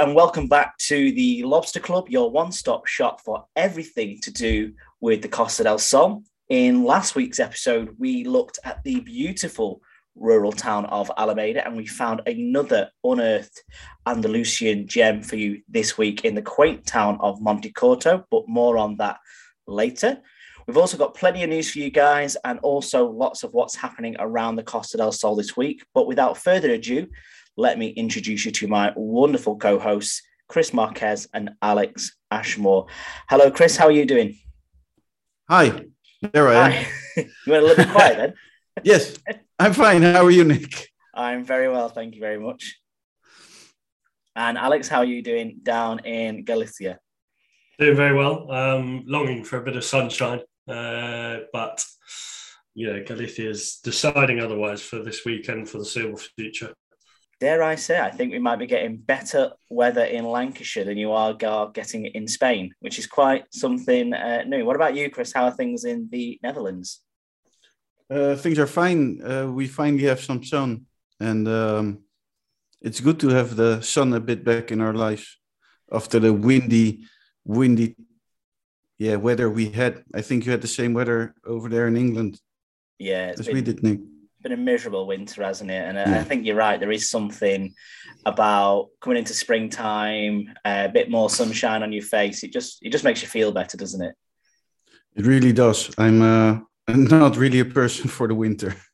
And welcome back to the Lobster Club, your one-stop shop for everything to do with the Costa del Sol. In last week's episode, we looked at the beautiful rural town of Alameda and we found another unearthed Andalusian gem for you this week in the quaint town of Monte Montecorto, but more on that later. We've also got plenty of news for you guys and also lots of what's happening around the Costa del Sol this week. But without further ado, let me introduce you to my wonderful co hosts, Chris Marquez and Alex Ashmore. Hello, Chris. How are you doing? Hi. There I am. you went a little bit quiet then? yes, I'm fine. How are you, Nick? I'm very well. Thank you very much. And Alex, how are you doing down in Galicia? Doing very well. Um, longing for a bit of sunshine, uh, but you know, Galicia is deciding otherwise for this weekend for the Silver future dare I say, I think we might be getting better weather in Lancashire than you are getting in Spain, which is quite something uh, new. What about you, Chris? How are things in the Netherlands? Uh, things are fine. Uh, we finally have some sun, and um, it's good to have the sun a bit back in our lives after the windy, windy, yeah, weather we had. I think you had the same weather over there in England. Yeah, as been... we did, Nick been a miserable winter, hasn't it? And. I think you're right. There is something about coming into springtime, uh, a bit more sunshine on your face. It just it just makes you feel better, doesn't it? It really does. I'm uh, not really a person for the winter.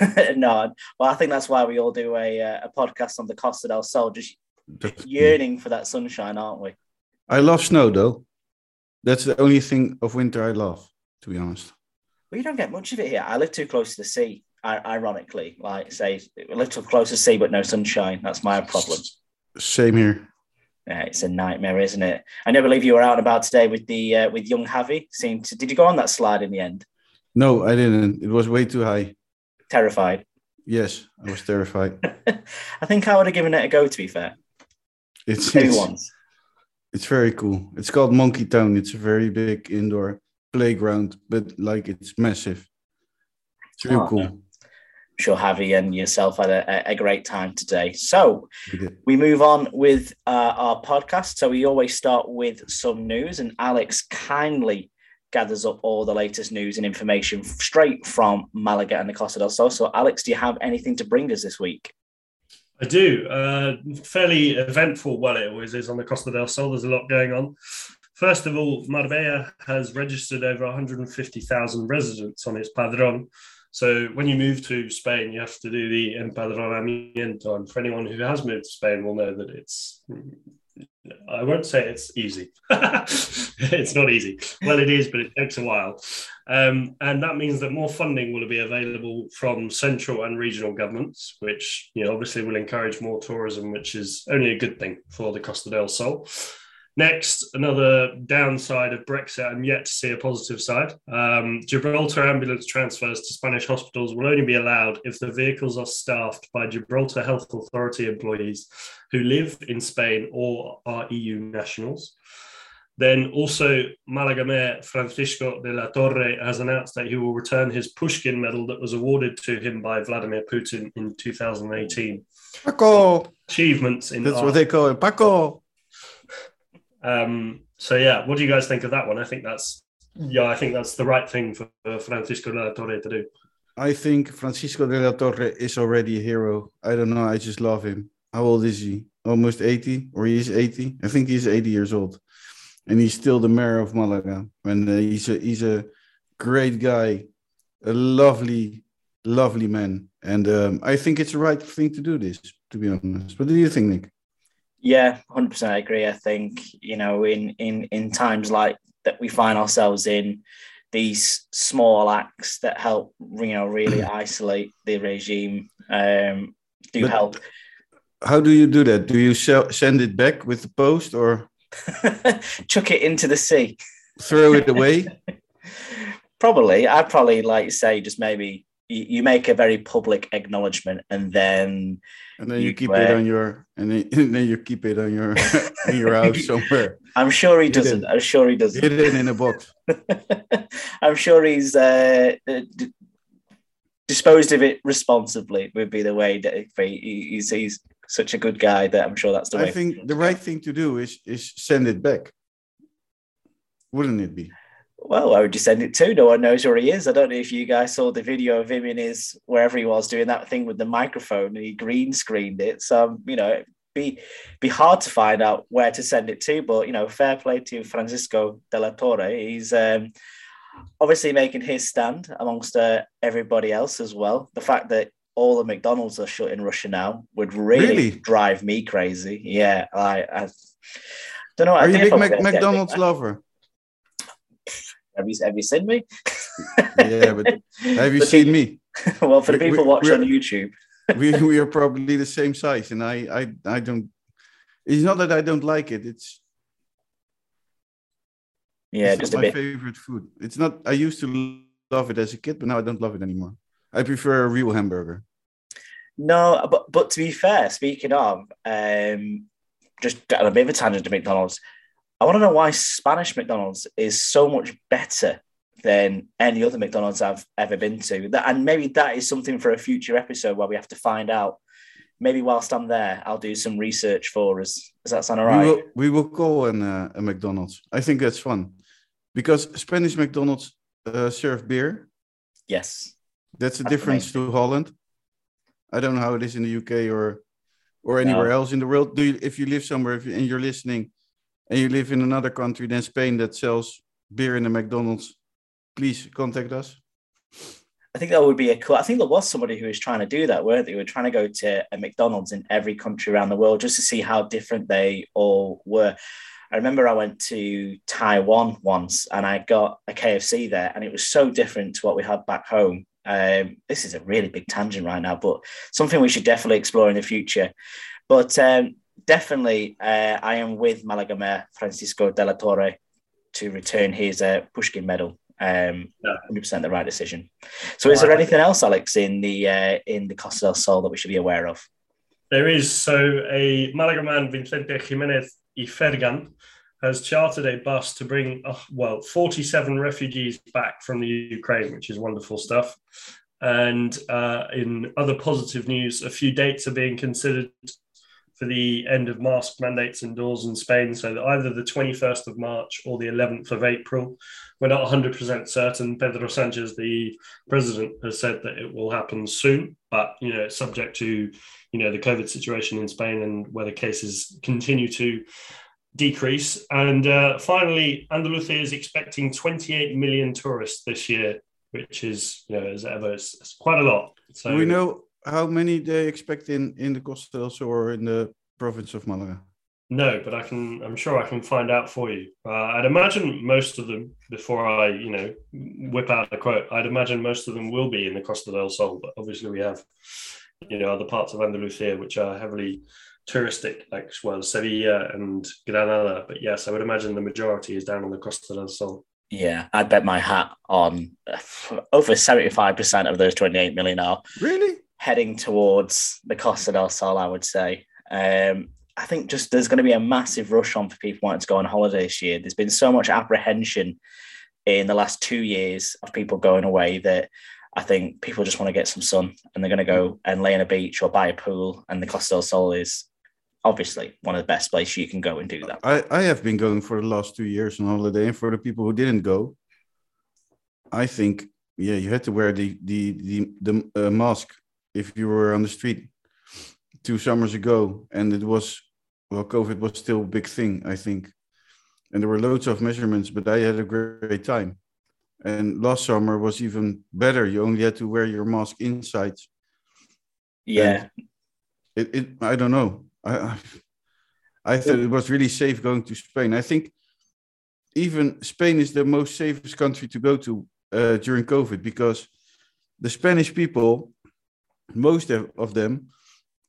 no, well, I think that's why we all do a uh, a podcast on the Costa del Sol, just yearning for that sunshine, aren't we? I love snow, though. That's the only thing of winter I love, to be honest. Well, you don't get much of it here. I live too close to the sea ironically, like say a little closer sea but no sunshine. That's my problem. Same here. Yeah, it's a nightmare, isn't it? I never believe you were out and about today with the uh, with young Javi. Seemed to, did you go on that slide in the end? No, I didn't. It was way too high. Terrified. Yes, I was terrified. I think I would have given it a go. To be fair, it's maybe it's, once. It's very cool. It's called Monkey Town. It's a very big indoor playground, but like it's massive. It's real oh, cool sure Javi and yourself had a, a great time today. So we, we move on with uh, our podcast. So we always start with some news, and Alex kindly gathers up all the latest news and information straight from Malaga and the Costa del Sol. So, Alex, do you have anything to bring us this week? I do. Uh, fairly eventful, well, it always is on the Costa del Sol. There's a lot going on. First of all, Marbella has registered over 150,000 residents on its padron, so when you move to Spain, you have to do the empadronamiento. And for anyone who has moved to Spain will know that it's, I won't say it's easy. it's not easy. Well, it is, but it takes a while. Um, and that means that more funding will be available from central and regional governments, which you know, obviously will encourage more tourism, which is only a good thing for the Costa del Sol. Next, another downside of Brexit, I'm yet to see a positive side. Um, Gibraltar ambulance transfers to Spanish hospitals will only be allowed if the vehicles are staffed by Gibraltar Health Authority employees who live in Spain or are EU nationals. Then also, Malaga Mayor Francisco de la Torre has announced that he will return his Pushkin medal that was awarded to him by Vladimir Putin in 2018. Paco! Achievements in That's art. what they call it. Paco! Um, so yeah, what do you guys think of that one? I think that's yeah, I think that's the right thing for Francisco de la Torre to do. I think Francisco de la Torre is already a hero. I don't know. I just love him. How old is he? Almost 80, or he is 80. I think he's 80 years old, and he's still the mayor of Malaga. And uh, he's a he's a great guy, a lovely, lovely man. And um, I think it's the right thing to do this. To be honest, what do you think, Nick? Yeah, hundred percent. I agree. I think you know, in in in times like that, we find ourselves in these small acts that help, you know, really isolate the regime. Um, do but help. How do you do that? Do you send it back with the post or chuck it into the sea? Throw it away. probably, I'd probably like to say just maybe you, you make a very public acknowledgement and then and then you, you keep it on your and then, and then, you keep it on your in your house somewhere i'm sure he doesn't i'm sure he doesn't it in a box i'm sure he's uh, d- disposed of it responsibly would be the way that he, he's, he's such a good guy that I'm sure that's the way. I think the right thing to do is is send it back. Wouldn't it be? Well, where would you send it to? No one knows where he is. I don't know if you guys saw the video of him in his wherever he was doing that thing with the microphone and he green screened it. So you know, it'd be be hard to find out where to send it to. But you know, fair play to Francisco de la Torre. He's um, obviously making his stand amongst uh, everybody else as well. The fact that all the McDonald's are shut in Russia now would really, Really? drive me crazy. Yeah, I, I don't know. I Are you a think big Mac- a Big McDonald's lover? Have you have you seen me? Yeah, but have you seen me? well, for the people we- watching on YouTube, we we are probably the same size, and I I I don't. It's not that I don't like it. It's yeah, it's just my bit. favorite food. It's not. I used to love it as a kid, but now I don't love it anymore. I prefer a real hamburger. No, but but to be fair, speaking of, um, just got a bit of a tangent to McDonald's. I want to know why Spanish McDonald's is so much better than any other McDonald's I've ever been to. That and maybe that is something for a future episode where we have to find out. Maybe whilst I'm there, I'll do some research for us. Does that sound all We right? will we will call an, uh, a McDonald's. I think that's fun, because Spanish McDonald's uh, serve beer. Yes. That's a That's difference to Holland. I don't know how it is in the UK or or anywhere No. else in the world. Do you, if you live somewhere if you, and you're listening, and you live in another country than Spain that sells beer in a McDonald's, please contact us. I think that would be a cool. I think there was somebody who was trying to do that, weren't they? Who were trying to go to a McDonald's in every country around the world just to see how different they all were. I remember I went to Taiwan once and I got a KFC there, and it was so different to what we had back home. Um, this is a really big tangent right now, but something we should definitely explore in the future. But um, definitely, uh, I am with Malaga Mayor Francisco de la Torre to return his uh, Pushkin medal. Um, Yeah. 100% the right decision. So, is there anything else, Alex, in the uh, in the Costa del Sol that we should be aware of? There is so a Malaga man, Vicente Jimenez y Fergan, has chartered a bus to bring, uh, well, 47 refugees back from the Ukraine, which is wonderful stuff. And uh, in other positive news, a few dates are being considered for the end of mask mandates indoors in Spain. So either the 21st of March or the 11th of April. We're not 100% certain. Pedro Sanchez, the president, has said that it will happen soon, but you know, it's subject to you know the COVID situation in Spain and whether cases continue to decrease. And uh, finally, Andalusia is expecting 28 million tourists this year, which is you know as ever it's, it's quite a lot. So we know how many they expect in in the Costa del Sol or in the province of Malaga? No, but I can. I'm sure I can find out for you. Uh, I'd imagine most of them. Before I, you know, whip out a quote, I'd imagine most of them will be in the Costa del Sol. But obviously, we have, you know, other parts of Andalusia which are heavily touristic, like well, Sevilla and Granada. But yes, I would imagine the majority is down on the Costa del Sol. Yeah, I'd bet my hat on uh, over 75% of those 28 million are Really? Heading towards the Costa del Sol, I would say. Um, I think just there's going to be a massive rush on for people wanting to go on holiday this year. There's been so much apprehension in the last two years of people going away that I think people just want to get some sun and they're going to go and lay on a beach or buy a pool. And the Costa del Sol is obviously one of the best places you can go and do that. I, I have been going for the last two years on holiday, and for the people who didn't go, I think yeah, you had to wear the the the, the uh, mask if you were on the street two summers ago, and it was well, COVID was still a big thing, I think, and there were loads of measurements, but I had a great time. And last summer was even better. You only had to wear your mask inside. Yeah. It, it I don't know. I, I I thought it was really safe going to Spain. I think even Spain is the most safest country to go to uh, during COVID because the Spanish people, most of of them,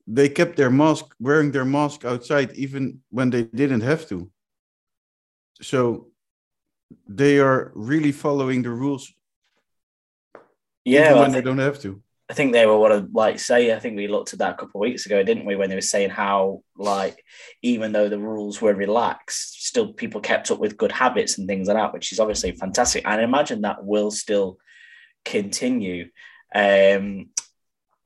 they kept their mask, wearing their mask outside even when they didn't have to. So they are really following the rules Yeah. well, when they don't have to. I think they were what i like say I think we looked at that a couple of weeks ago, didn't we? When they were saying how like even though the rules were relaxed, still people kept up with good habits and things like that, which is obviously fantastic. And I imagine that will still continue. Um,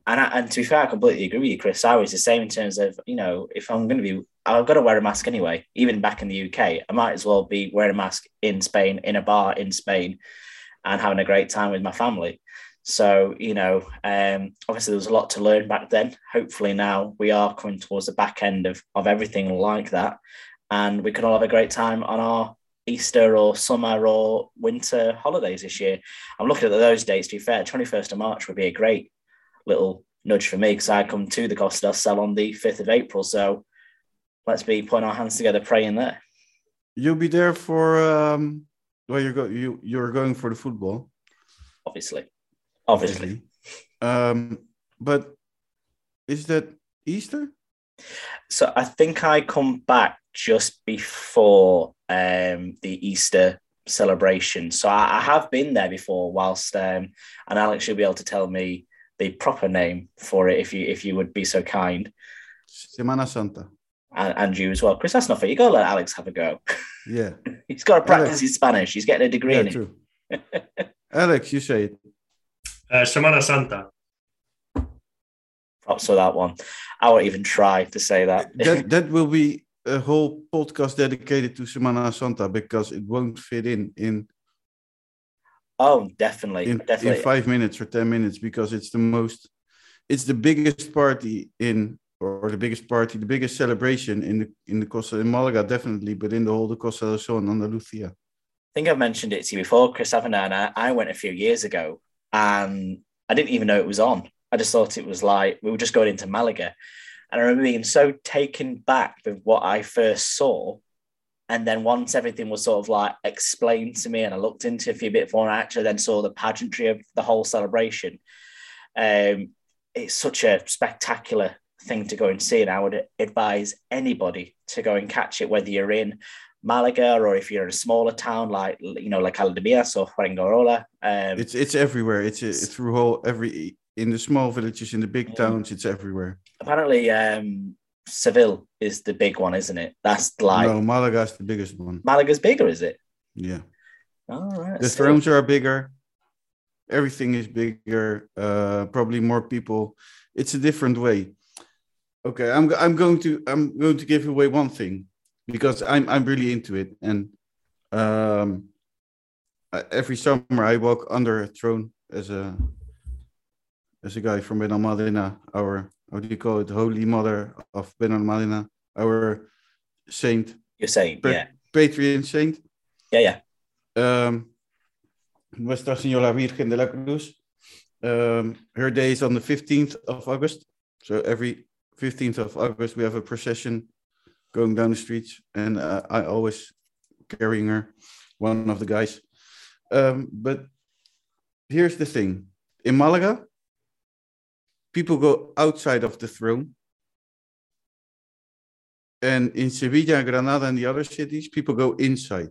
and I, and to be fair, I completely agree with you, Chris. I was the same in terms of you know if I'm going to be, I've got to wear a mask anyway. Even back in the UK, I might as well be wearing a mask in Spain in a bar in Spain, and having a great time with my family. So you know, um, obviously there was a lot to learn back then. Hopefully now we are coming towards the back end of of everything like that, and we can all have a great time on our Easter or summer or winter holidays this year. I'm looking at those dates. To be fair, 21st of March would be a great little nudge for me because I come to the Costa del Sol on the 5th of April. So let's be putting our hands together praying there. You'll be there for um well you're go you you're going for the football. Obviously. Obviously. Um but is that Easter? So I think I come back just before um the Easter celebration. So I, I have been there before whilst um and Alex you'll be able to tell me the proper name for it if you if you would be so kind. Semana Santa. And, and you as well. Chris, that's not fair. You gotta let Alex have a go. Yeah. He's got to practice Alex. his Spanish. He's getting a degree yeah in it. Alex, you say it. Uh, Semana Santa. Props for that one. I won't even try to say that. That that will be a whole podcast dedicated to Semana Santa because it won't fit in in oh, definitely, in, definitely. in five minutes or ten minutes because it's the most it's the biggest party in or the biggest party the biggest celebration in the in the Costa in Malaga definitely but in the whole the Costa del Sol and Andalusia I think I've mentioned it to you before, Chris, haven't I? And I, I went a few years ago and I didn't even know it was on. I just thought it was like we were just going into Malaga. And I remember being so taken back with what I first saw. And then once everything was sort of like explained to me and I looked into a few bit more, and I actually then saw the pageantry of the whole celebration. Um, it's such a spectacular thing to go and see. And I would advise anybody to go and catch it, whether you're in Malaga or if you're in a smaller town like you know like Aldebias or Fuengirola. Um, it's it's everywhere it's, it's through whole every in the small villages in the big towns it's everywhere apparently um, Seville is the big one, isn't it? That's like no Malaga is the biggest one Malaga's bigger, is it? yeah All right. the so- thrones are bigger everything is bigger uh probably more people it's a different way okay i'm i'm going to i'm going to give away one thing because i'm i'm really into it and um every summer i walk under a throne as a as a guy from benalmadena our how do you call it holy mother of benalmadena our saint Your saint, yeah, patron saint yeah, yeah. um, Nuestra Señora Virgen de la Cruz. Um, her day is on the 15th of August. So every 15th of August, we have a procession going down the streets, and uh, I always carrying her, one of the guys. Um, but here's the thing in Malaga, people go outside of the throne. And in Sevilla, Granada, and the other cities, people go inside.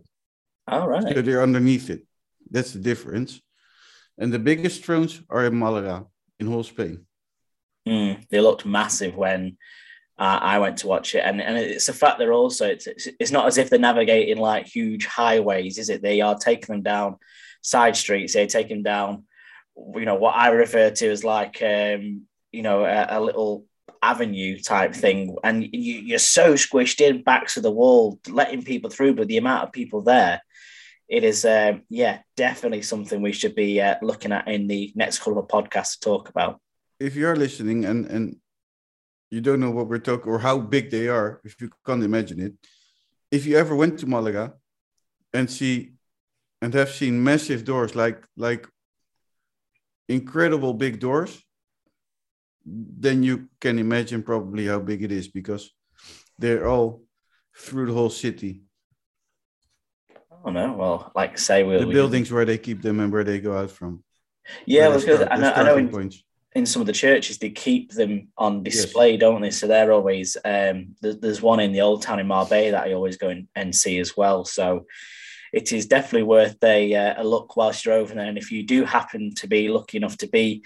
All right. So they're underneath it. That's the difference. And the biggest thrones are in Malaga, in whole Spain. Mm, they looked massive when uh, I went to watch it, and and it's a fact they're also it's, it's it's not as if they're navigating like huge highways, is it? They are taking them down side streets. They take them down, you know, what I refer to as like um, you know a, a little avenue type thing, and you, you're so squished in back to the wall, letting people through. But the amount of people there, it is um, yeah definitely something we should be uh, looking at in the next couple of podcasts to talk about. If you're listening and, and you don't know what we're talking or how big they are, if you can't imagine it, if you ever went to Malaga and see and have seen massive doors like like incredible big doors, then you can imagine probably how big it is because they're all through the whole city. Oh no, well, like say, we'll, the we- buildings where they keep them and where they go out from. Yeah, I Where was they gonna, start- I know, I know in, in some of the churches they keep them on display, don't they? So they're always um, there's, there's one in the old town in Marbella that I always go and, and see as well. So it is definitely worth a, uh, a look whilst you're over there. And if you do happen to be lucky enough to be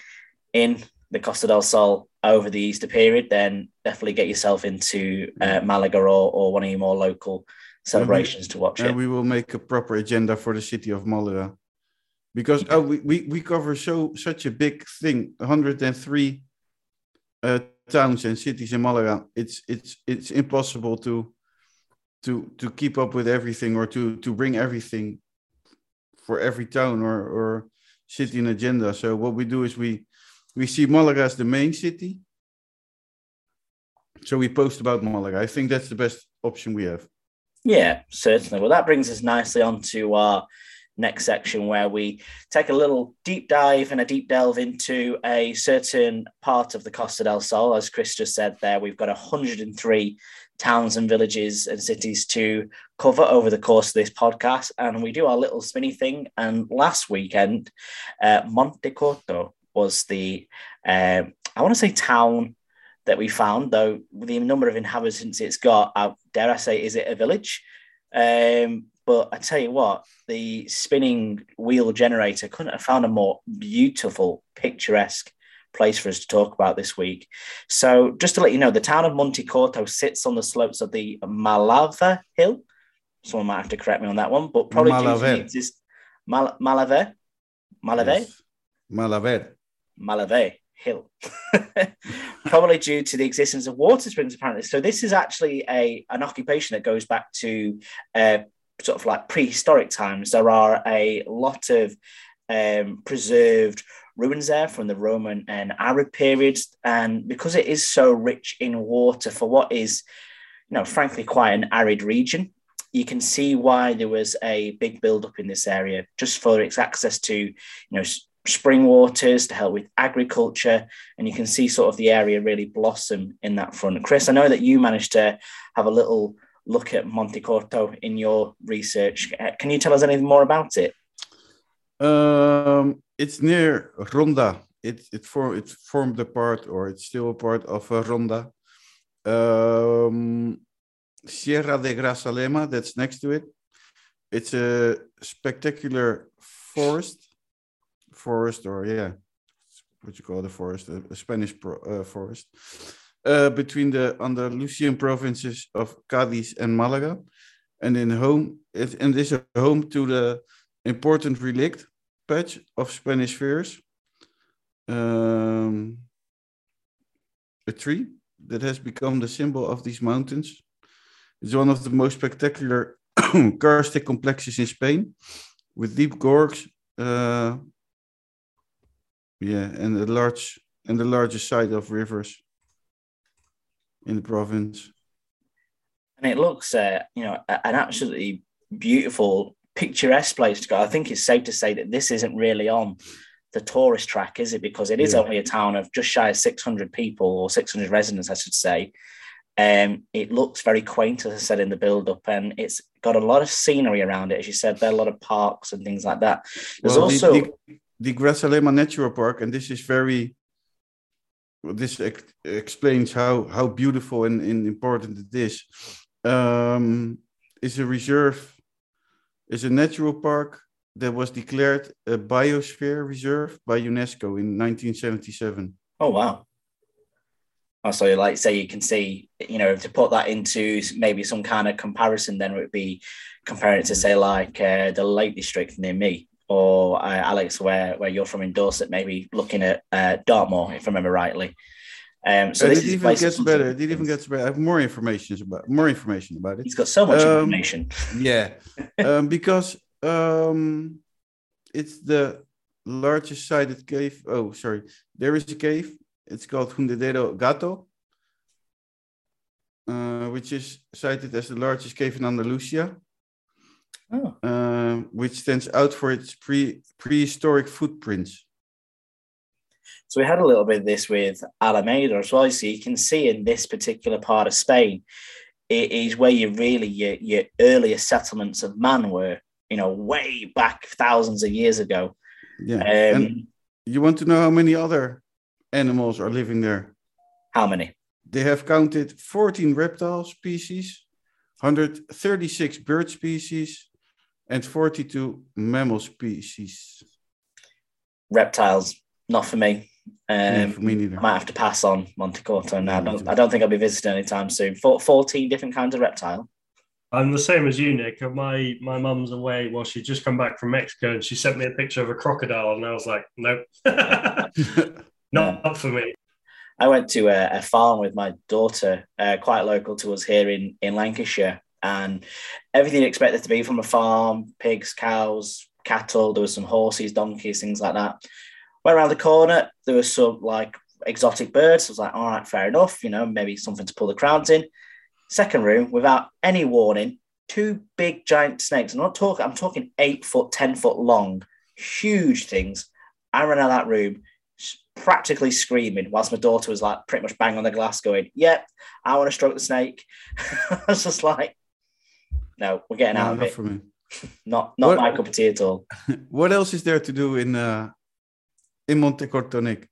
in the Costa del Sol over the Easter period, then definitely get yourself into uh, Malaga or, or one of your more local celebrations to watch And it. we will make a proper agenda for the city of Malaga. Because oh, we, we, we cover so such a big thing, 103 uh, towns and cities in Malaga, it's it's it's impossible to to to keep up with everything or to to bring everything for every town or or city and agenda. So what we do is we we see Malaga as the main city. So we post about Malaga. I think that's the best option we have. Yeah, certainly. Well, that brings us nicely on to our next section where we take a little deep dive and a deep delve into a certain part of the Costa del Sol. As Chris just said there, we've got 103 towns and villages and cities to cover over the course of this podcast. And we do our little spinny thing. And last weekend, uh, Montecorto was the, uh, I want to say town that we found, though the number of inhabitants it's got, uh, dare I say, is it a village? Um, but I tell you what, the spinning wheel generator couldn't have found a more beautiful, picturesque place for us to talk about this week. So, just to let you know, the town of Montecorto sits on the slopes of the Malava Hill. Someone might have to correct me on that one, but probably Malaver. Exist- Mal- Malave, Malave, yes. Malaver, Malave Hill. probably due to the existence of water springs, apparently. So, this is actually a an occupation that goes back to uh, sort of like prehistoric times. There are a lot of um, preserved ruins there from the Roman and Arab periods. And because it is so rich in water for what is, you know, frankly, quite an arid region, you can see why there was a big build-up in this area just for its access to, you know, spring waters to help with agriculture. And you can see sort of the area really blossom in that front. Chris, I know that you managed to have a little look at Montecorto in your research. Can you tell us anything more about it? Um, it's near Ronda. It it for it formed a part, or it's still a part of uh, Ronda. Um, Sierra de Grazalema, that's next to it. It's a spectacular forest, forest, or yeah, what you call the forest, a, a Spanish pro, uh, forest, uh, between the Andalusian provinces of Cadiz and Malaga, and in home, it, and is home to the important relict patch of Spanish firs. Um, a tree that has become the symbol of these mountains. It's one of the most spectacular karstic complexes in Spain, with deep gorges. Uh, yeah, and the large and the largest site of rivers in the province. And it looks, uh, you know, an absolutely beautiful picturesque place to go. I think it's safe to say that this isn't really on the tourist track, is it? Because it is yeah. only a town of just shy of 600 people or 600 residents, I should say. Um, it looks very quaint, as I said in the build up, and it's got a lot of scenery around it. As you said, there are a lot of parks and things like that. There's well, also the, the, the Grazalema Natural Park, and this is very this ex- explains how how beautiful and, and important it is. Um, is a reserve is a natural park that was declared a biosphere reserve by UNESCO in 1977. Oh wow! Oh, so like say you can see, you know, to put that into maybe some kind of comparison, then it would be comparing it to say like uh, the Lake District near me, or uh, Alex, where where you're from in Dorset, maybe looking at uh, Dartmoor, if I remember rightly. Um, so this it even gets better. It even gets better. I have more information about more information about it. He's got so much um, information. Yeah, um, because um, it's the largest sighted cave. Oh, sorry, there is a cave. It's called Hundidero Gato, uh, which is cited as the largest cave in Andalusia. Oh. Uh, which stands out for its pre prehistoric footprints. So we had a little bit of this with Alameda as well. So you can see in this particular part of Spain, it is where you really your, your earlier settlements of man were, you know, way back thousands of years ago. Yeah. Um, and you want to know how many other animals are living there? How many? They have counted 14 reptile species, 136 bird species, and 42 mammal species. Reptiles, not for me. Um, yeah, for me neither. I might have to pass on Montecorto now. I don't, I don't think I'll be visiting anytime soon. 14 different kinds of reptile. I'm the same as you, Nick. My my mum's away. Well, she just come back from Mexico, and she sent me a picture of a crocodile, and I was like, nope, not for me. I went to a, a farm with my daughter, uh, quite local to us here in, in Lancashire, and everything you expect there to be from a farm pigs, cows, cattle. There was some horses, donkeys, things like that. Went around the corner, there was some like exotic birds. I was like, all right, fair enough, you know, maybe something to pull the crowds in. Second room, without any warning, two big giant snakes. I'm not talking, I'm talking eight foot, 10 foot long, huge things. I ran out of that room practically screaming whilst my daughter was like pretty much bang on the glass going, Yep, I want to stroke the snake. I was just like, No, we're getting out of it. For me. Not not what, my cup of tea at all. What else is there to do in uh in Montecorto, Nick?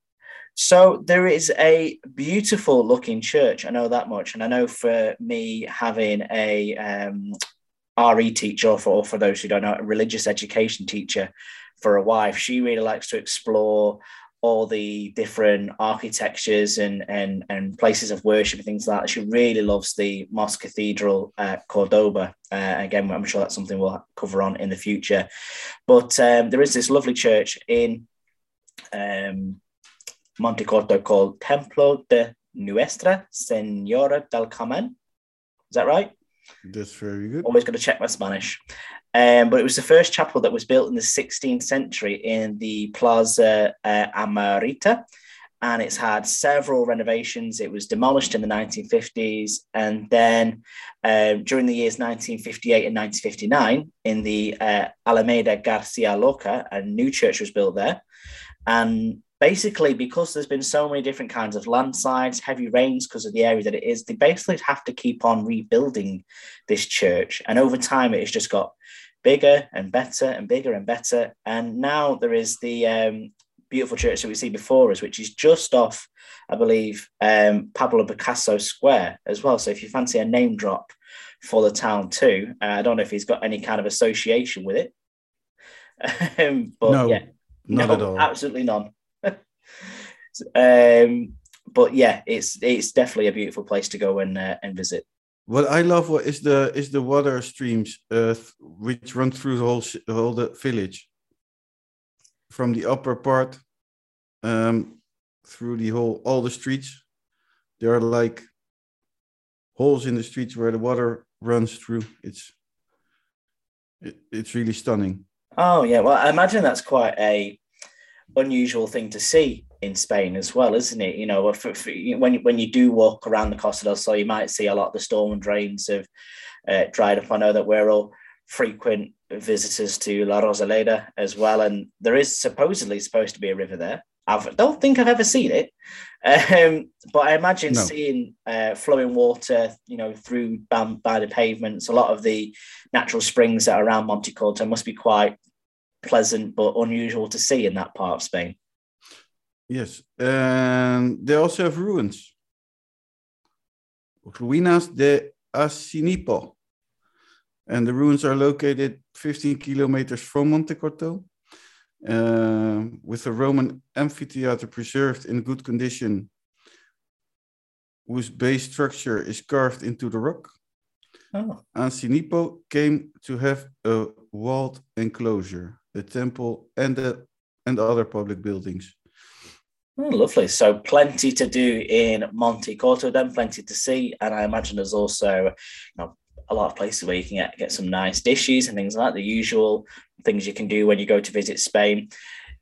So there is a beautiful looking church. I know that much, and I know for me having a um, RE teacher, or for, or for those who don't know, a religious education teacher for a wife, she really likes to explore all the different architectures and and and places of worship and things like that. She really loves the Mosque Cathedral at Cordoba. Uh, again, I'm sure that's something we'll cover on in the future. But um, there is this lovely church in um, Montecorto called Templo de Nuestra Senora del Carmen. Is that right? That's very good. Always got to check my Spanish. Um, but it was the first chapel that was built in the 16th century in the Plaza uh, Amarita. And it's had several renovations. It was demolished in the 1950s. And then uh, during the years 1958 and 1959, in the uh, Alameda Garcia Lorca, a new church was built there. And basically because there's been so many different kinds of landslides, heavy rains because of the area that it is, they basically have to keep on rebuilding this church. And over time, it has just got bigger and better and bigger and better. And now there is the um, beautiful church that we see before us, which is just off, I believe, um, Pablo Picasso Square as well. So if you fancy a name drop for the town too, uh, I don't know if he's got any kind of association with it. um, but no, yeah, not no, at all. Absolutely none. um, but yeah, it's it's definitely a beautiful place to go and uh, and visit. What I love is the is the water streams uh, which run through the whole whole the village, from the upper part, um, through the whole all the streets. There are like holes in the streets where the water runs through. It's it, it's really stunning. Oh yeah, well I imagine that's quite a unusual thing to see in Spain as well, isn't it? You know, for, for, when when you do walk around the Costa del Sol, you might see a lot of the storm and drains have uh, dried up. I know that we're all frequent visitors to La Rosaleda as well, and there is supposedly supposed to be a river there. I don't think I've ever seen it, um, but I imagine no. seeing uh, flowing water, you know, through by, by the pavements. A lot of the natural springs that are around Montecorto must be quite pleasant but unusual to see in that part of Spain. Yes, and they also have ruins. Ruinas de Acinipo. And the ruins are located 15 kilometers from Montecorto, uh, with a Roman amphitheater preserved in good condition, whose base structure is carved into the rock. Oh. Acinipo came to have a walled enclosure the temple, and the and other public buildings. Oh, lovely. So plenty to do in Monte Montecorto, then plenty to see, and I imagine there's also, you know, a lot of places where you can get, get some nice dishes and things like that, the usual things you can do when you go to visit Spain.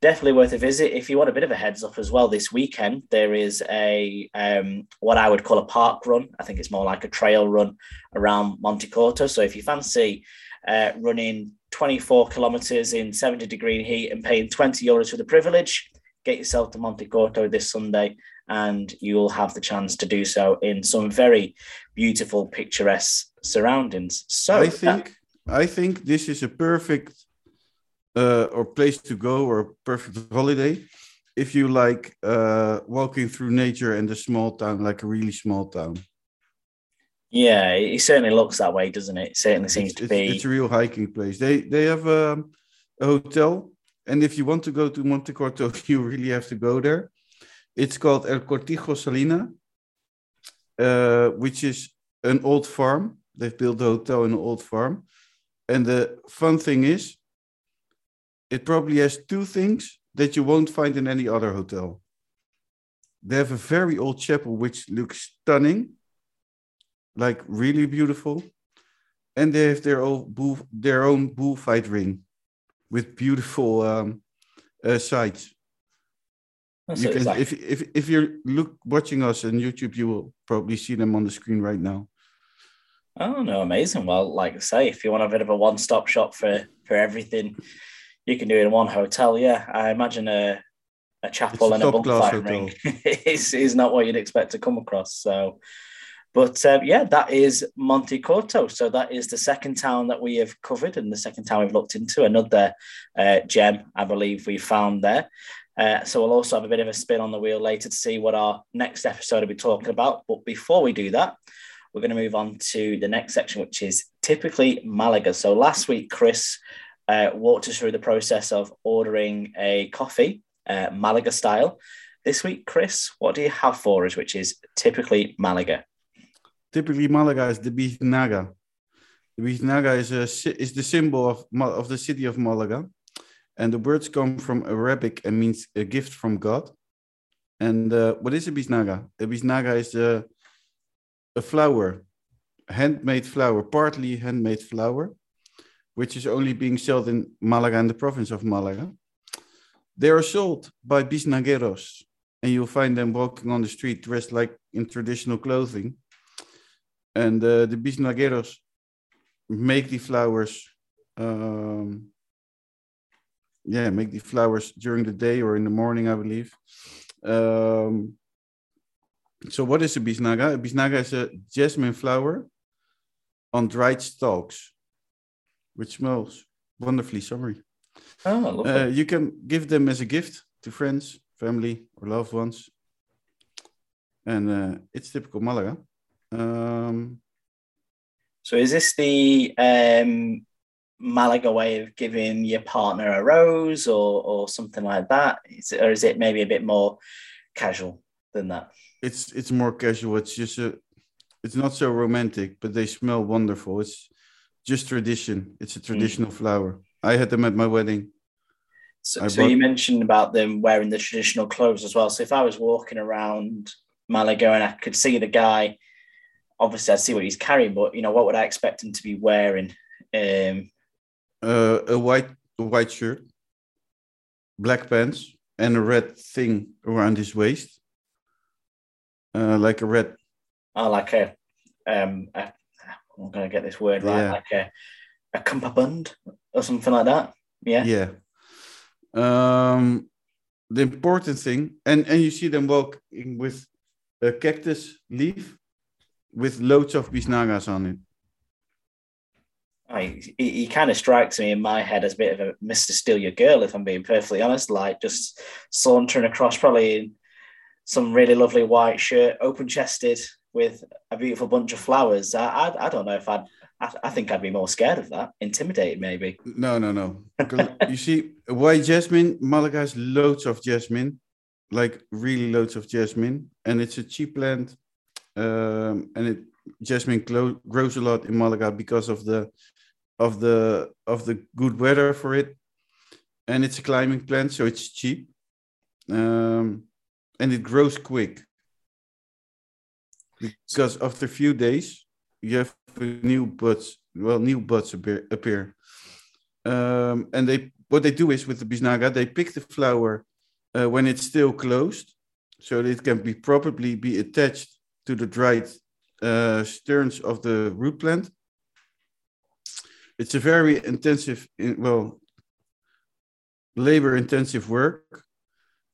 Definitely worth a visit. If you want a bit of a heads up as well, this weekend there is a um, what I would call a park run. I think it's more like a trail run around Monte Montecorto. So if you fancy uh, running 24 kilometers in 70 degree heat and paying 20 euros for the privilege, get yourself to Monte Montecorto this Sunday and you'll have the chance to do so in some very beautiful, picturesque surroundings. So I think that... I think this is a perfect uh, or place to go or perfect holiday if you like uh, walking through nature and a small town, like a really small town. Yeah, it certainly looks that way, doesn't it? It certainly seems it's, to be. It's a real hiking place. They they have um, a hotel, and if you want to go to Montecorto, you really have to go there. It's called El Cortijo Salina, uh, which is an old farm. They've built a hotel in an old farm, and the fun thing is, it probably has two things that you won't find in any other hotel. they have a very old chapel which looks stunning, like really beautiful, and they have their own bull, their own bullfight ring with beautiful um, uh, sights. You can, like- if if if you're look watching us on YouTube, you will probably see them on the screen right now. Oh no, amazing. Well, like I say, if you want a bit of a one-stop shop for for everything, you can do it in one hotel. Yeah, I imagine a a chapel a and a top-class bonfire ring is is not what you'd expect to come across. So, but um, yeah, that is Montecorto. So that is the second town that we have covered and the second town we've looked into. Another uh, gem, I believe, we found there. Uh, so we'll also have a bit of a spin on the wheel later to see what our next episode will be talking about. But before we do that, we're going to move on to the next section, which is typically Malaga. So last week, Chris uh, walked us through the process of ordering a coffee, uh, Malaga style. This week, Chris, what do you have for us, which is typically Malaga? Typically, Malaga is the Biznaga. The Biznaga is a is the symbol of of the city of Malaga, and the words come from Arabic and means a gift from God. And uh, what is a Biznaga? A Biznaga is a a flower, handmade flower, partly handmade flower, which is only being sold in Malaga and the province of Malaga. They are sold by bisnagueros, and you'll find them walking on the street dressed like in traditional clothing. And uh, the bisnagueros make the flowers, um, yeah, make the flowers during the day or in the morning, I believe. Um, so what is a bisnaga? A bisnaga is a jasmine flower on dried stalks, which smells wonderfully summery. Oh. Uh, you can give them as a gift to friends, family, or loved ones. And uh, it's typical Malaga. Um, so is this the um, Malaga way of giving your partner a rose or, or something like that? Is it, or is it maybe a bit more casual than that? it's it's more casual. It's just a, it's not so romantic, but they smell wonderful. It's just tradition. It's a traditional flower. I had them at my wedding. So, I so you mentioned about them wearing the traditional clothes as well. So if I was walking around Malaga and I could see the guy, obviously I'd see what he's carrying, but you know, what would I expect him to be wearing? Um, Uh, a white a white shirt, black pants, and a red thing around his waist, uh, like a red. oh, like a, um, a, I'm gonna get this word right, Yeah. like a, a cummerbund or something like that. Yeah. Yeah. Um, the important thing, and and you see them walking with a cactus leaf with loads of bisnagas on it. I, he, he kind of strikes me in my head as a bit of a Mr. Steal Your Girl, if I'm being perfectly honest, like just sauntering across, probably in some really lovely white shirt, open chested with a beautiful bunch of flowers. I, I, I don't know if I'd, I, I think I'd be more scared of that, intimidated maybe. No, no, no. you see, white jasmine, Malaga has loads of jasmine, like really loads of jasmine, and it's a cheap plant. Um, and it jasmine grows a lot in Malaga because of the of the of the good weather for it, and it's a climbing plant, so it's cheap, um, and it grows quick. Because after a few days, you have new buds. Well, new buds appear. appear um, and they what they do is with the bisnaga they pick the flower uh, when it's still closed so it can be properly be attached to the dried uh, stems of the root plant. It's a very intensive in- well labor intensive work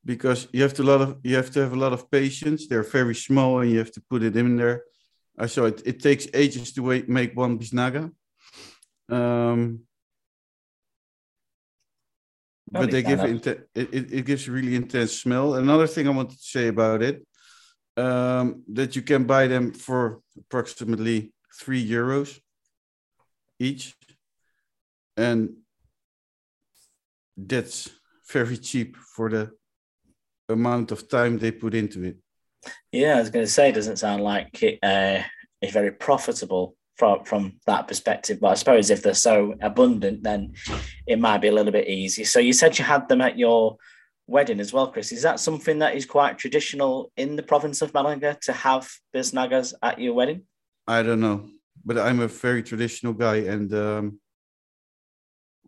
because you have to lot of you have to have a lot of patience. They're very small and you have to put it in there. Uh, so it, it takes ages to wait, make one bisnaga um, but they give it, it, it gives a really intense smell. Another thing I wanted to say about it, um, that you can buy them for approximately three euros each, and that's very cheap for the amount of time they put into it. Yeah, I was going to say, it doesn't sound like it uh, is very profitable from from that perspective. But I suppose if they're so abundant, then it might be a little bit easy. So you said you had them at your wedding as well, Chris. Is that something that is quite traditional in the province of Malaga to have biznagas at your wedding? I don't know, but I'm a very traditional guy, and um,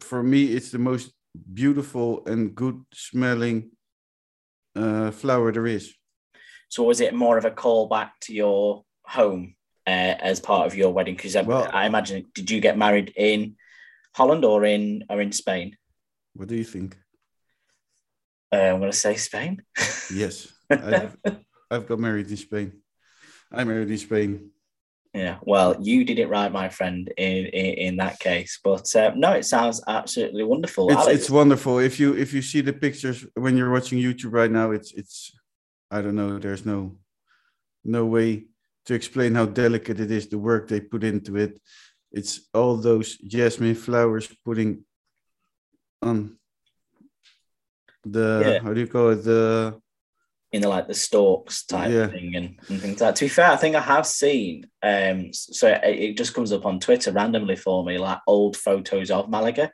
for me, it's the most beautiful and good smelling uh, flower there is. So was it more of a callback to your home uh, as part of your wedding? Because Well- I imagine, did you get married in Holland or in or in Spain? What do you think? Uh, I'm going to say Spain. Yes, I've, I've got married in Spain. I married in Spain. Yeah, well, you did it right, my friend. In in, in that case, but uh, no, it sounds absolutely wonderful. It's Alex, it's wonderful. If you if you see the pictures when you're watching YouTube right now, it's it's I don't know. There's no no way to explain how delicate it is. The work they put into it. It's all those jasmine flowers putting on the Yeah. how do you call it the in the like the stalks type Yeah. thing and, and things like that. To be fair, I think I have seen. Um, so it, it just comes up on Twitter randomly for me, like old photos of Malaga,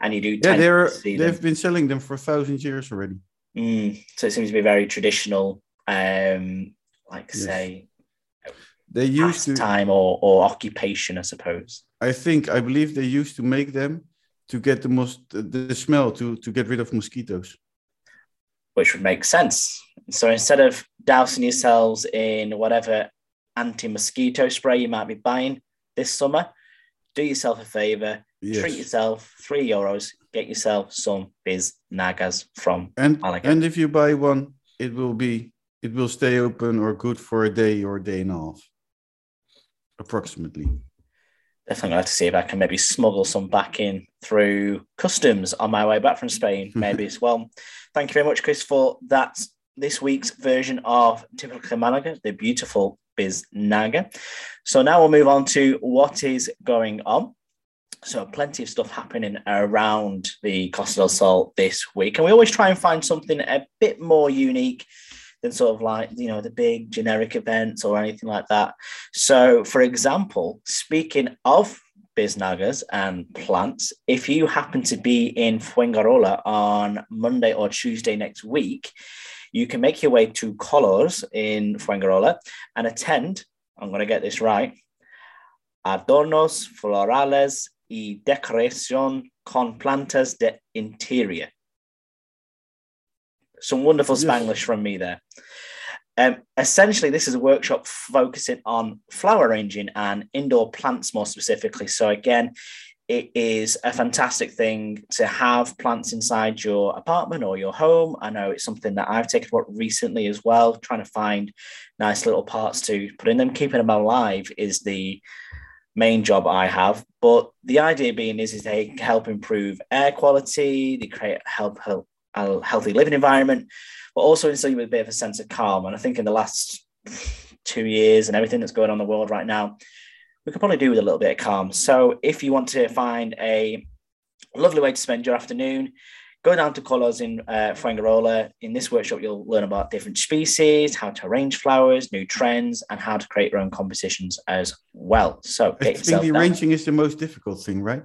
and you do. yeah they're see they've them. been selling them for thousands years already. Mm, so it seems to be very traditional. Um, like Yes. say They used to time or or occupation, I suppose. I think I believe they used to make them to get the most the, the smell to to get rid of mosquitoes. Which would make sense. So instead of dousing yourselves in whatever anti mosquito spray you might be buying this summer, do yourself a favor, Yes. treat yourself, three euros, get yourself some biz nagas from and Malaga. and if you buy one, it will be it will stay open or good for a day or a day and a half, approximately. Definitely gonna have to see if I can maybe smuggle some back in through customs on my way back from Spain, maybe as well. Thank you very much, Chris, for that. This week's version of Typical Malaga, the beautiful Biznaga. So now we'll move on to what is going on. So plenty of stuff happening around the Costa del Sol this week, and we always try and find something a bit more unique than sort of like you know the big generic events or anything like that. So, for example, speaking of biznagas and plants, if you happen to be in Fuengirola on Monday or Tuesday next week, you can make your way to Colors in Fuengirola and attend. I'm going to get this right. Adornos florales y decoración con plantas de interior. Some wonderful Spanglish from me there. Um, essentially, this is a workshop focusing on flower arranging and indoor plants more specifically. So, again, it is a fantastic thing to have plants inside your apartment or your home. I know it's something that I've taken up recently as well, trying to find nice little parts to put in them. Keeping them alive is the main job I have. But the idea being is, is they help improve air quality, they create help, help a healthy living environment, but also instill you with a bit of a sense of calm. And I think in the last two years and everything that's going on in the world right now, we could probably do with a little bit of calm. So if you want to find a lovely way to spend your afternoon, go down to Colors in uh, Fuengirola. In this workshop, you'll learn about different species, how to arrange flowers, new trends, and how to create your own compositions as well. So I get think yourself the down. arranging is the most difficult thing, right?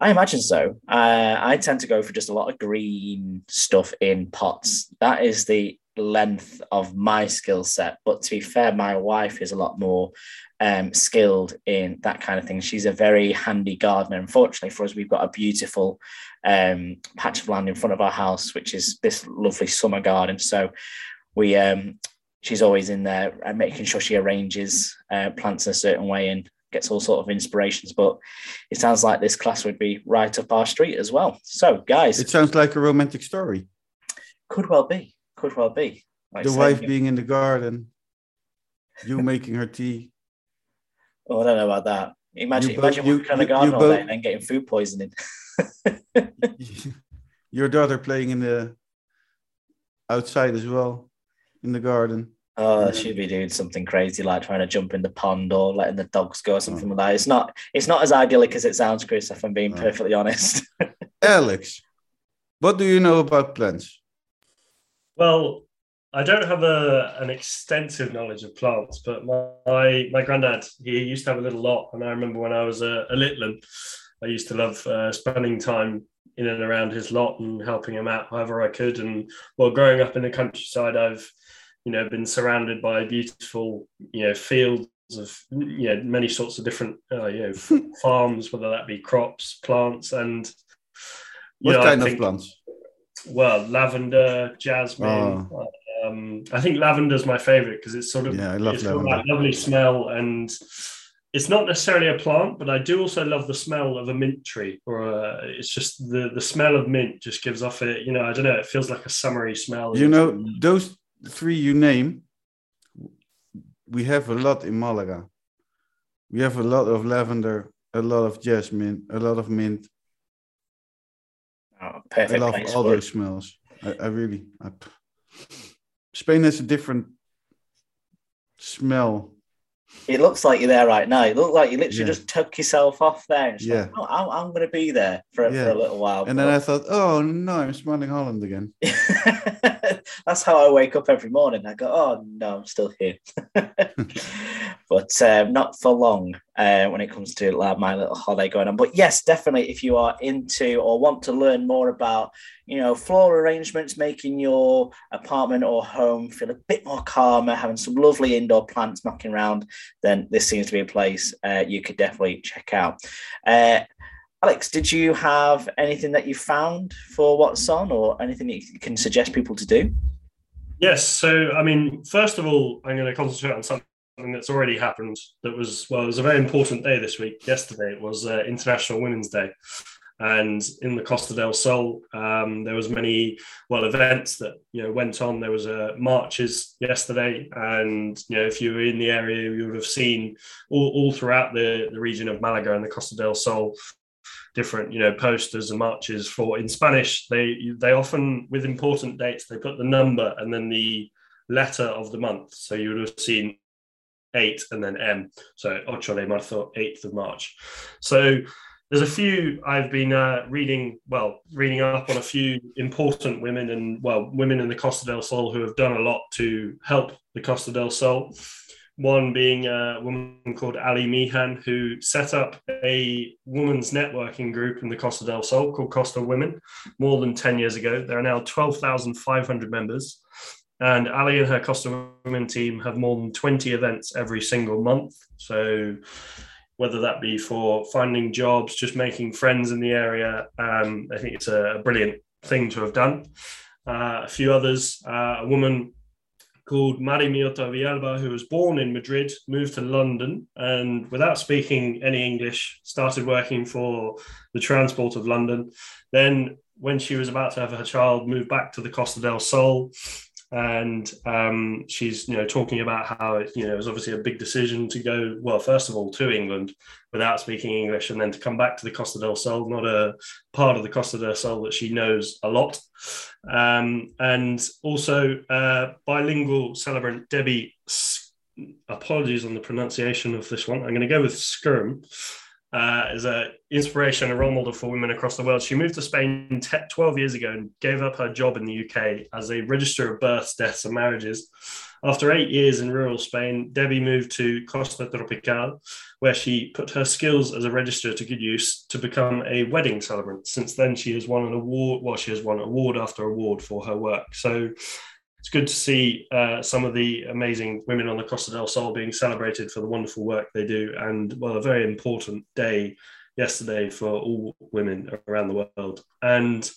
I imagine so. Uh, I tend to go for just a lot of green stuff in pots. That is the length of my skill set. But to be fair, my wife is a lot more um, skilled in that kind of thing. She's a very handy gardener. Unfortunately for us, we've got a beautiful um, patch of land in front of our house, which is this lovely summer garden. So we, um, she's always in there uh, making sure she arranges uh, plants in a certain way and gets all sort of inspirations. But it sounds like this class would be right up our street as well. So, guys, It sounds like a romantic story. could well be, could well be. Like the wife being in the garden, you making her tea. Oh, I don't know about that. Imagine, You both- imagine you- working a garden all day and then getting food poisoning. Your daughter playing in the outside as well, in the garden. Oh, she'd be doing something crazy like trying to jump in the pond or letting the dogs go or something like that. It's not. It's not as idyllic as it sounds, Chris. If I'm being No. perfectly honest. Alex, what do you know about plants? Well, I don't have a, an extensive knowledge of plants, but my my granddad he used to have a little lot, and I remember when I was a, a little one, I used to love uh, spending time in and around his lot and helping him out however I could. And well, growing up in the countryside, I've you know been surrounded by beautiful you know fields of you know many sorts of different uh, you know farms, whether that be crops, plants, and what know, kind I of plants? Well, lavender, jasmine. Oh. Um, I think lavender's my favorite because it's sort of Yeah, I love lavender. that lovely smell and it's not necessarily a plant, but I do also love the smell of a mint tree. Or a, it's just the the smell of mint just gives off a you know I don't know it feels like a summery smell. You know, those three you name, we have a lot in Malaga. We have a lot of lavender, a lot of jasmine, a lot of mint. Oh, I love all it. those smells. I, I really. I, Spain has a different smell. It looks like you're there right now. It looked like you literally Yeah. just took yourself off there. Yeah. like, oh, I'm, I'm going to be there for, Yeah. for a little while. And then I thought, oh no, I'm smelling Holland again. That's how I wake up every morning. I go, oh no, I'm still here. but um, not for long uh, when it comes to like, my little holiday going on. But yes, definitely, if you are into or want to learn more about, you know, floral arrangements, making your apartment or home feel a bit more calmer, having some lovely indoor plants knocking around, then this seems to be a place uh, you could definitely check out. Uh, Alex, did you have anything that you found for what's on, or anything that you can suggest people to do? Yes. So, I mean, first of all, I'm going to concentrate on something that's already happened. That was, well, it was a very important day this week. Yesterday, it was uh, International Women's Day. And in the Costa del Sol, um, there was many, well, events that, you know, went on. There was uh, marches yesterday. And, you know, if you were in the area, you would have seen all, all throughout the, the region of Malaga and the Costa del Sol, different you know posters and marches for in spanish they they often with important dates they put the number and then the letter of the month so you would have seen 8 and then m so ocho de marzo 8th of march so there's a few i've been uh, reading well reading up on a few important women and well women in the costa del sol who have done a lot to help the costa del sol one being a woman called Ali Meehan, who set up a women's networking group in the Costa del Sol called Costa Women more than 10 years ago. There are now 12,500 members. And Ali and her Costa Women team have more than 20 events every single month. So, whether that be for finding jobs, just making friends in the area, um, I think it's a brilliant thing to have done. Uh, a few others, uh, a woman called Mari Miota Villalba, who was born in Madrid, moved to London, and without speaking any English, started working for the Transport of London. Then, when she was about to have her child, moved back to the Costa del Sol. And um, she's, you know, talking about how it, you know, it was obviously a big decision to go. Well, first of all, to England without speaking English, and then to come back to the Costa del Sol, not a part of the Costa del Sol that she knows a lot. Um, and also uh, bilingual celebrant Debbie, apologies on the pronunciation of this one. I'm going to go with Skirm. Uh, as an inspiration and role model for women across the world. She moved to Spain te- 12 years ago and gave up her job in the UK as a registrar of births, deaths, and marriages. After eight years in rural Spain, Debbie moved to Costa Tropical, where she put her skills as a registrar to good use to become a wedding celebrant. Since then, she has won an award. Well, she has won award after award for her work. So it's good to see uh, some of the amazing women on the Costa del Sol being celebrated for the wonderful work they do, and well, a very important day yesterday for all women around the world. And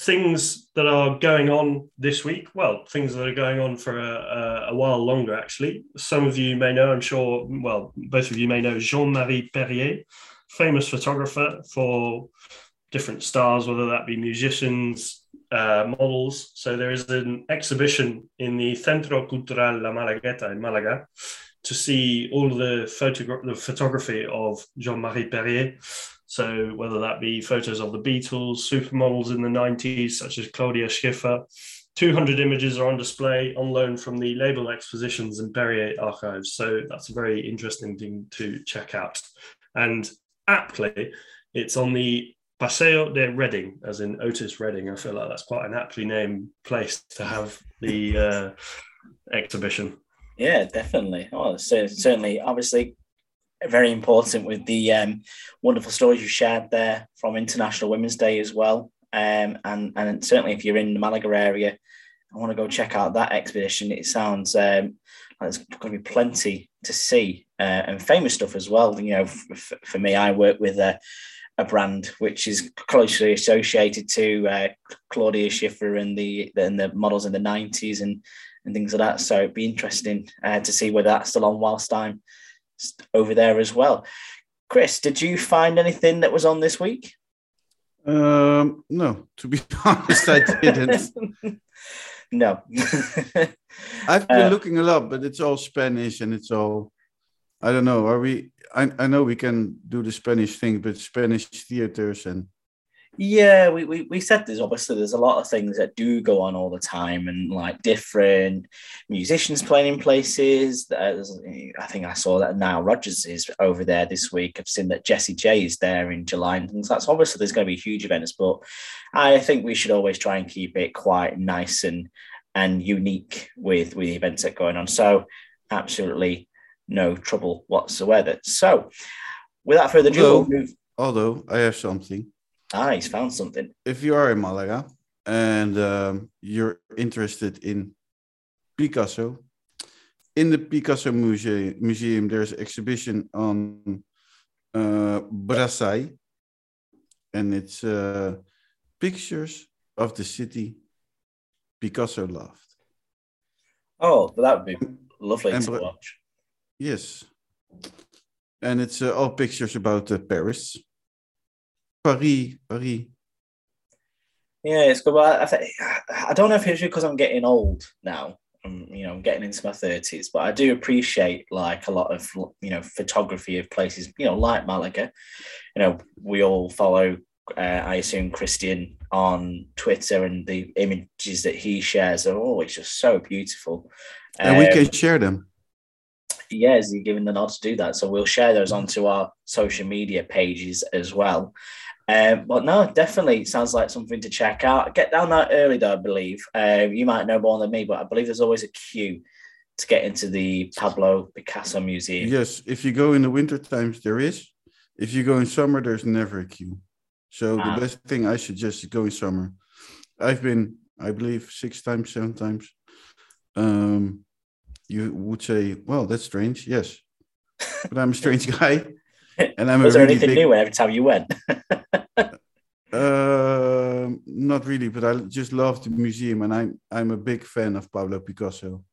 things that are going on this week, well, things that are going on for a, a, while longer, actually. Some of you may know, I'm sure, well, both of you may know Jean Marie Perrier, famous photographer for different stars, whether that be musicians, uh, models. So there is an exhibition in the Centro Cultural La Malagueta in Malaga to see all the, the photography of Jean-Marie Perrier. So whether that be photos of the Beatles, supermodels in the 90s, such as Claudia Schiffer, 200 images are on display on loan from the label expositions and Perrier archives. So that's a very interesting thing to check out. And aptly, it's on the Paseo de Reding, as in Otis Redding. I feel like that's quite an aptly named place to have the uh, exhibition. Yeah, definitely. Oh, so certainly, obviously, very important with the um, wonderful stories you shared there from International Women's Day as well. Um, and and certainly if you're in the Malaga area, I want to go check out that expedition. It sounds um, like there's going to be plenty to see uh, and famous stuff as well. You know, f- for me, I work with a, a brand which is closely associated to uh, Claudia Schiffer and the and the models in the 90s and and things like that. So it'd be interesting uh, to see whether that's still on whilst I'm over there as well. Chris, did you find anything that was on this week? Um, no, to be honest, I didn't. no. I've been Uh, looking a lot, but it's all Spanish and it's all. I don't know. Are we? I, I know we can do the Spanish thing, but Spanish theaters and Yeah, we, we, we said there's obviously there's a lot of things that do go on all the time and like different musicians playing in places. There's- I think I saw that Nile Rodgers is over there this week. I've seen that Jessie J is there in July and things. That's obviously there's going to be huge events, but I think we should always try and keep it quite nice and and unique with with the events that are going on. So absolutely no trouble whatsoever. So without further ado, we'll Although- move. although I have something. Ah, he's found something. If you are in Malaga and um, you're interested in Picasso, in the Picasso Museum, museum there's an exhibition on uh, Brassaï, and it's uh, pictures of the city Picasso loved. Oh, that would be lovely And to watch. Yes. And it's uh, all pictures about uh, Paris. Paris, Paris. Yeah, it's good. But I, think, I don't know if it's because I'm getting old now. I'm, you know, I'm getting into my thirties, but I do appreciate like a lot of you know photography of places. You know, like Malaga. You know, we all follow. Uh, I assume Christian on Twitter, and the images that he shares are always just so beautiful. And we Um, can share them. Yeah, is he giving the nod to do that? So we'll share those onto our social media pages as well. Um, but no, definitely sounds like something to check out. Get down that early though, I believe. Uh, you might know more than me, but I believe there's always a queue to get into the Pablo Picasso Museum. Yes, if you go in the winter times, there is. If you go in summer, there's never a queue. So Ah. the best thing I suggest is go in summer. I've been, I believe, six times, seven times. Um, you would say, well, that's strange. Yes, but I'm a strange guy, and I'm Was a there really anything big. new every time you went? Um, not really, but I just love the museum, and I'm I'm a big fan of Pablo Picasso.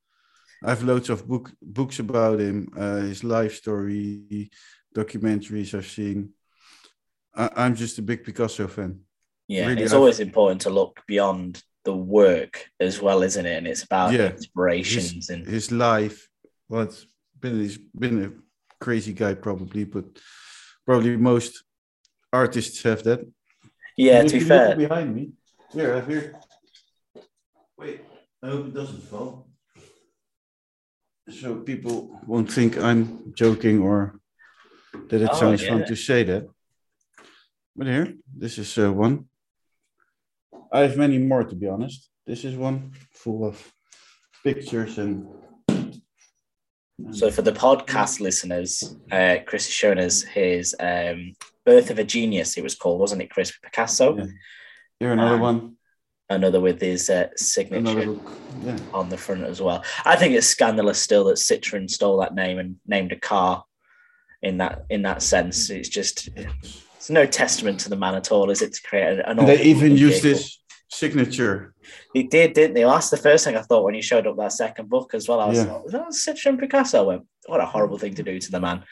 I have loads of book books about him, uh, his life story, documentaries I've seen. I, I'm just a big Picasso fan. yeah, Really, it's I've- always important to look beyond the work as well, isn't it? And it's about Yeah. inspirations and His life, well, it's been he's been a crazy guy probably, but probably most artists have that. yeah. To be fair, behind me. Here, I have here. Wait, I hope it doesn't fall. So people won't think I'm joking or that it Oh, sounds yeah. fun to say that. But here, this is uh, one. I have many more to be honest. This is one full of pictures and. So for the podcast listeners, uh, Chris has shown us his um, Birth of a Genius. It was called, wasn't it, Chris Picasso? Yeah. Here another Ah, one, Another with his uh, signature. Yeah. on the front as well. I think it's scandalous still that Citroen stole that name and named a car in that in that sense. It's just it's no testament to the man at all, is it? To create an And they even vehicle. this signature. He did, didn't he? Well, that's the first thing I thought when he showed up that second book as well. I was Yeah. like, was that Citroen Picasso? Went, what a horrible thing to do to the man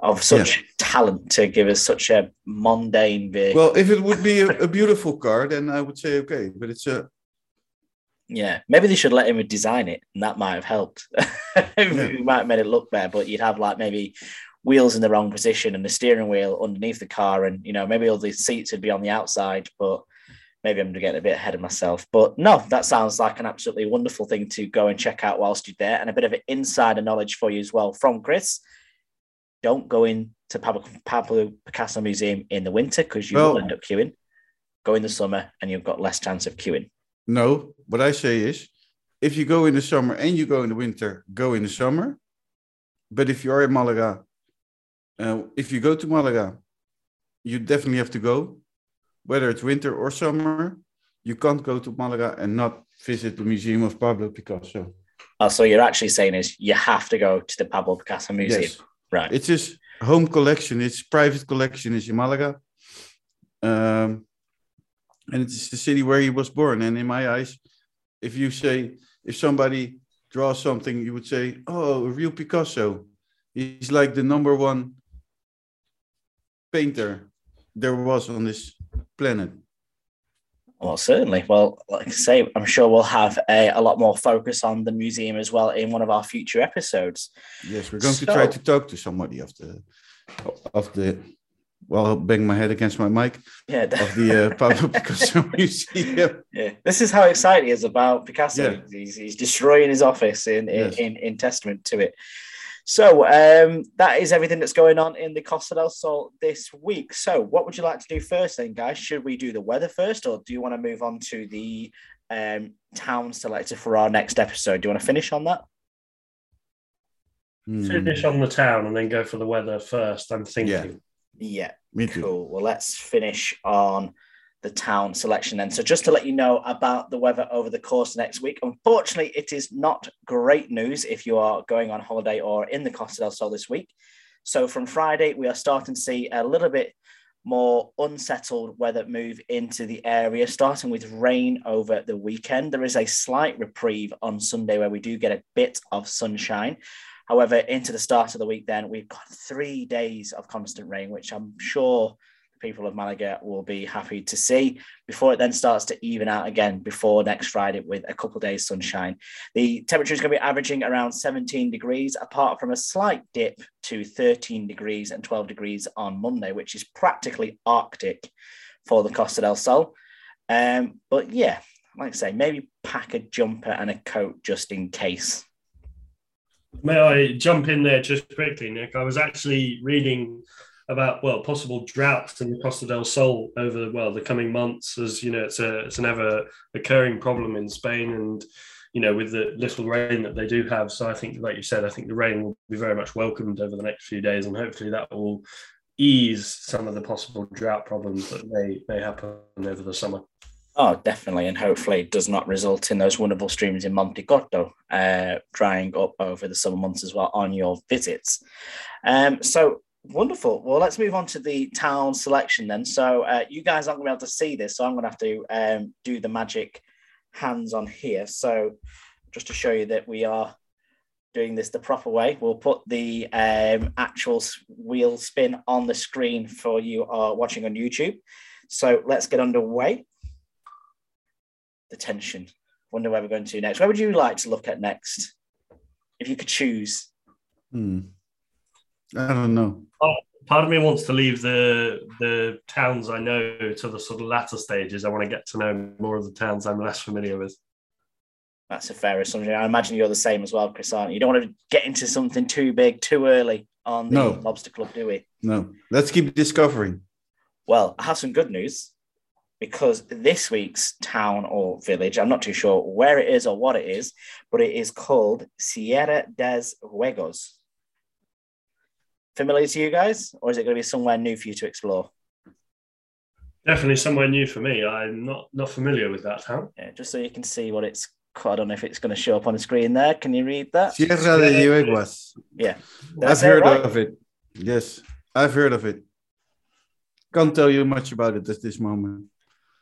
of such talent to give us such a mundane vehicle. Well, if it would be a, a beautiful car, then I would say okay. But it's a yeah, maybe they should let him design it, and that might have helped. it might have made it look better, but you'd have like maybe wheels in the wrong position and the steering wheel underneath the car, and you know maybe all the seats would be on the outside, but. Maybe I'm getting a bit ahead of myself, but no, that sounds like an absolutely wonderful thing to go and check out whilst you're there, and a bit of insider knowledge for you as well from Chris. Don't go into Pablo, Pablo Picasso Museum in the winter because you will end up queuing. Go in the summer, and you've got less chance of queuing. no. What I say is, if you go in the summer and you go in the winter, go in the summer. But if you are in Malaga Uh, if you go to Malaga, you definitely have to go, whether it's winter or summer. You can't go to Malaga and not visit the Museum of Pablo Picasso. Oh, so you're actually saying is you have to go to the Pablo Picasso Museum, Yes, right? it's his home collection. Its private collection is in Malaga, um, and it's the city where he was born. And in my eyes, if you say if somebody draws something, you would say, "Oh, a real Picasso." He's like the number one painter there was on this planet. Well, certainly. Well, like I say, I'm sure we'll have a, a lot more focus on the museum as well in one of our future episodes. Yes, we're going to try to talk to somebody of the of the. Well, I'll bang my head against my mic Yeah, of the uh, Pablo Picasso Museum. yeah. This is how excited he is about Picasso. Yeah. He's, he's destroying his office in, in, Yes. in, in testament to it. So um, that is everything that's going on in the Costa del Sol this week. So what would you like to do first then, guys? Should we do the weather first or do you want to move on to the um, town selector for our next episode? Do you want to finish on that? Hmm, Finish on the town and then go for the weather first. I'm thinking. Yeah. me too. Cool. Well, let's finish on the town selection then. So, just to let you know about the weather over the course next week, unfortunately, it is not great news if you are going on holiday or in the Costa del Sol this week. So, from Friday, we are starting to see a little bit more unsettled weather move into the area, starting with rain over the weekend. There is a slight reprieve on Sunday where we do get a bit of sunshine. However, into the start of the week, then we've got three days of constant rain, which I'm sure people of Malaga will be happy to see before it then starts to even out again before next Friday with a couple days sunshine. The temperature is going to be averaging around 17 degrees, apart from a slight dip to 13 degrees and 12 degrees on Monday, which is practically Arctic for the Costa del Sol. Um, but yeah, like I say, maybe pack a jumper and a coat just in case. May I jump in there just quickly, Nick? I was actually reading about well possible droughts in the Costa del Sol over well the coming months, as you know it's a it's an ever occurring problem in Spain, and you know with the little rain that they do have. So I think, like you said, I think the rain will be very much welcomed over the next few days, and hopefully that will ease some of the possible drought problems that may may happen over the summer. Oh, definitely, and hopefully it does not result in those wonderful streams in Montecorto uh, drying up over the summer months as well on your visits. Um, so wonderful. Well, let's move on to the town selection then. So uh, you guys aren't going to be able to see this, so I'm going to have to um, do the magic hands on here. So just to show you that we are doing this the proper way, we'll put the um, actual wheel spin on the screen for you are watching on YouTube. So let's get underway the tension. Wonder where we're going to next. Where would you like to look at next? If you could choose. Hmm. I don't know. Part of me wants to leave the the towns I know to the sort of latter stages. I want to get to know more of the towns I'm less familiar with. That's a fair assumption. I imagine you're the same as well, Chris, aren't you? You don't want to get into something too big too early on the No. Lobster Club, do we? No. Let's keep discovering. Well, I have some good news because this week's town or village, I'm not too sure where it is or what it is, but it is called Sierra de Yeguas. Familiar to you guys, or is it going to be somewhere new for you to explore? Definitely somewhere new for me. I'm not not familiar with that town. Yeah, just so you can see what it's. I don't know if it's going to show up on the screen there. Can you read that? Sierra de Yeguas. Yeah, I've That's heard right? of it. Yes, I've heard of it. Can't tell you much about it at this moment.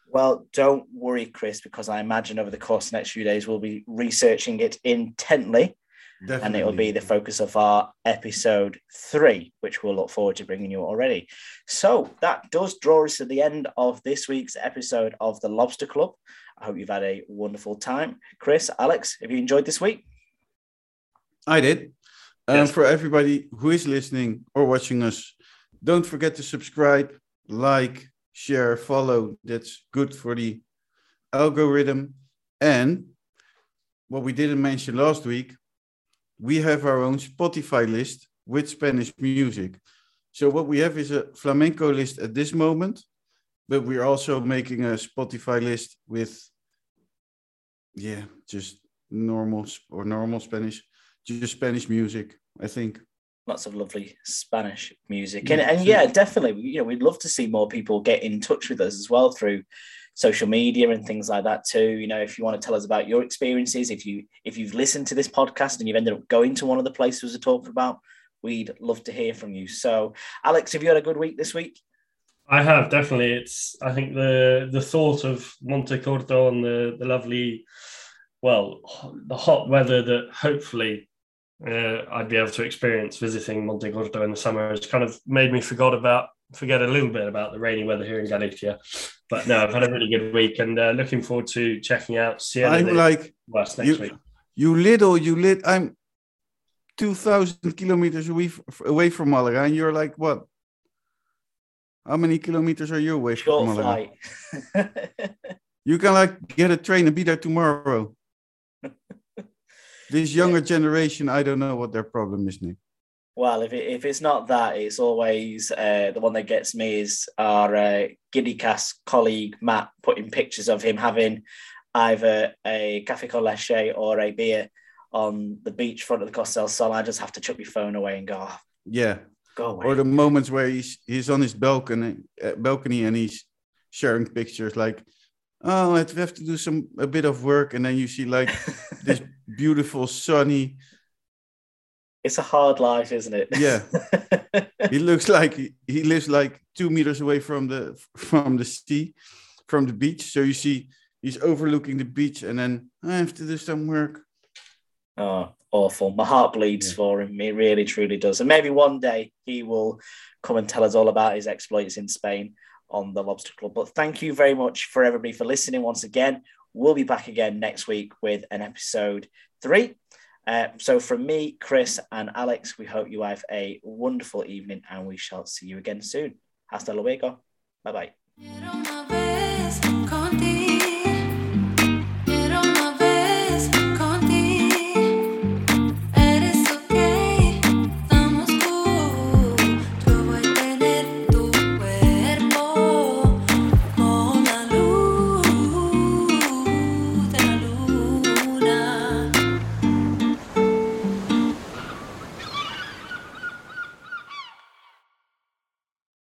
Well, don't worry, Chris, because I imagine over the course of the next few days we'll be researching it intently, Definitely. and it will be the focus of our episode three, which we'll look forward to bringing you already. So that does draw us to the end of this week's episode of the Lobster Club. I hope you've had a wonderful time, Chris, Alex. Have you enjoyed this week? I did. Um, Yes. For everybody who is listening or watching us, don't forget to subscribe, like, share, follow. That's good for the algorithm. And what we didn't mention last week, we have our own Spotify list with Spanish music. So what we have is a flamenco list at this moment, but we're also making a Spotify list with, yeah, just normal or normal Spanish, just Spanish music. I think lots of lovely Spanish music. And, and yeah, definitely, you know, we'd love to see more people get in touch with us as well through social media and things like that too. You know, if you want to tell us about your experiences, if you if you've listened to this podcast and you've ended up going to one of the places we talked about, we'd love to hear from you. So, Alex, have you had a good week this week? I have definitely. It's I think the the thought of Montecorto and the the lovely, well, the hot weather that hopefully uh, I'd be able to experience visiting Monte Montecorto in the summer has kind of made me forgot about forget a little bit about the rainy weather here in Galicia. But no, I've had a really good week and uh, looking forward to checking out Sierra I'm like West next you, week. You little, you lit. I'm two thousand kilometers away away from Malaga, and you're like what? How many kilometers are you away Short from Malaga? you can like get a train and be there tomorrow. this younger generation, I don't know what their problem is, Nick. Well, if, it, if it's not that, it's always uh, the one that gets me is our uh, GiddyCast colleague Matt putting pictures of him having either a cafe con leche or a beer on the beach front of the Costa del Sol. I just have to chuck my phone away and go. Oh, yeah. Go away. Or the moments where he's he's on his balcony uh, balcony and he's sharing pictures like, oh, I have to do some a bit of work, and then you see like this beautiful sunny it's a hard life, isn't it? Yeah. he looks like he, he lives like two meters away from the from the sea, from the beach. So you see he's overlooking the beach, and then I have to do some work. Oh, awful! My heart bleeds yeah. for him. It really, truly does. And maybe one day he will come and tell us all about his exploits in Spain on the Lobster Club. But thank you very much for everybody for listening once again. We'll be back again next week with an episode three. Uh, so, from me, Chris, and Alex, we hope you have a wonderful evening and we shall see you again soon. Hasta luego. Bye bye.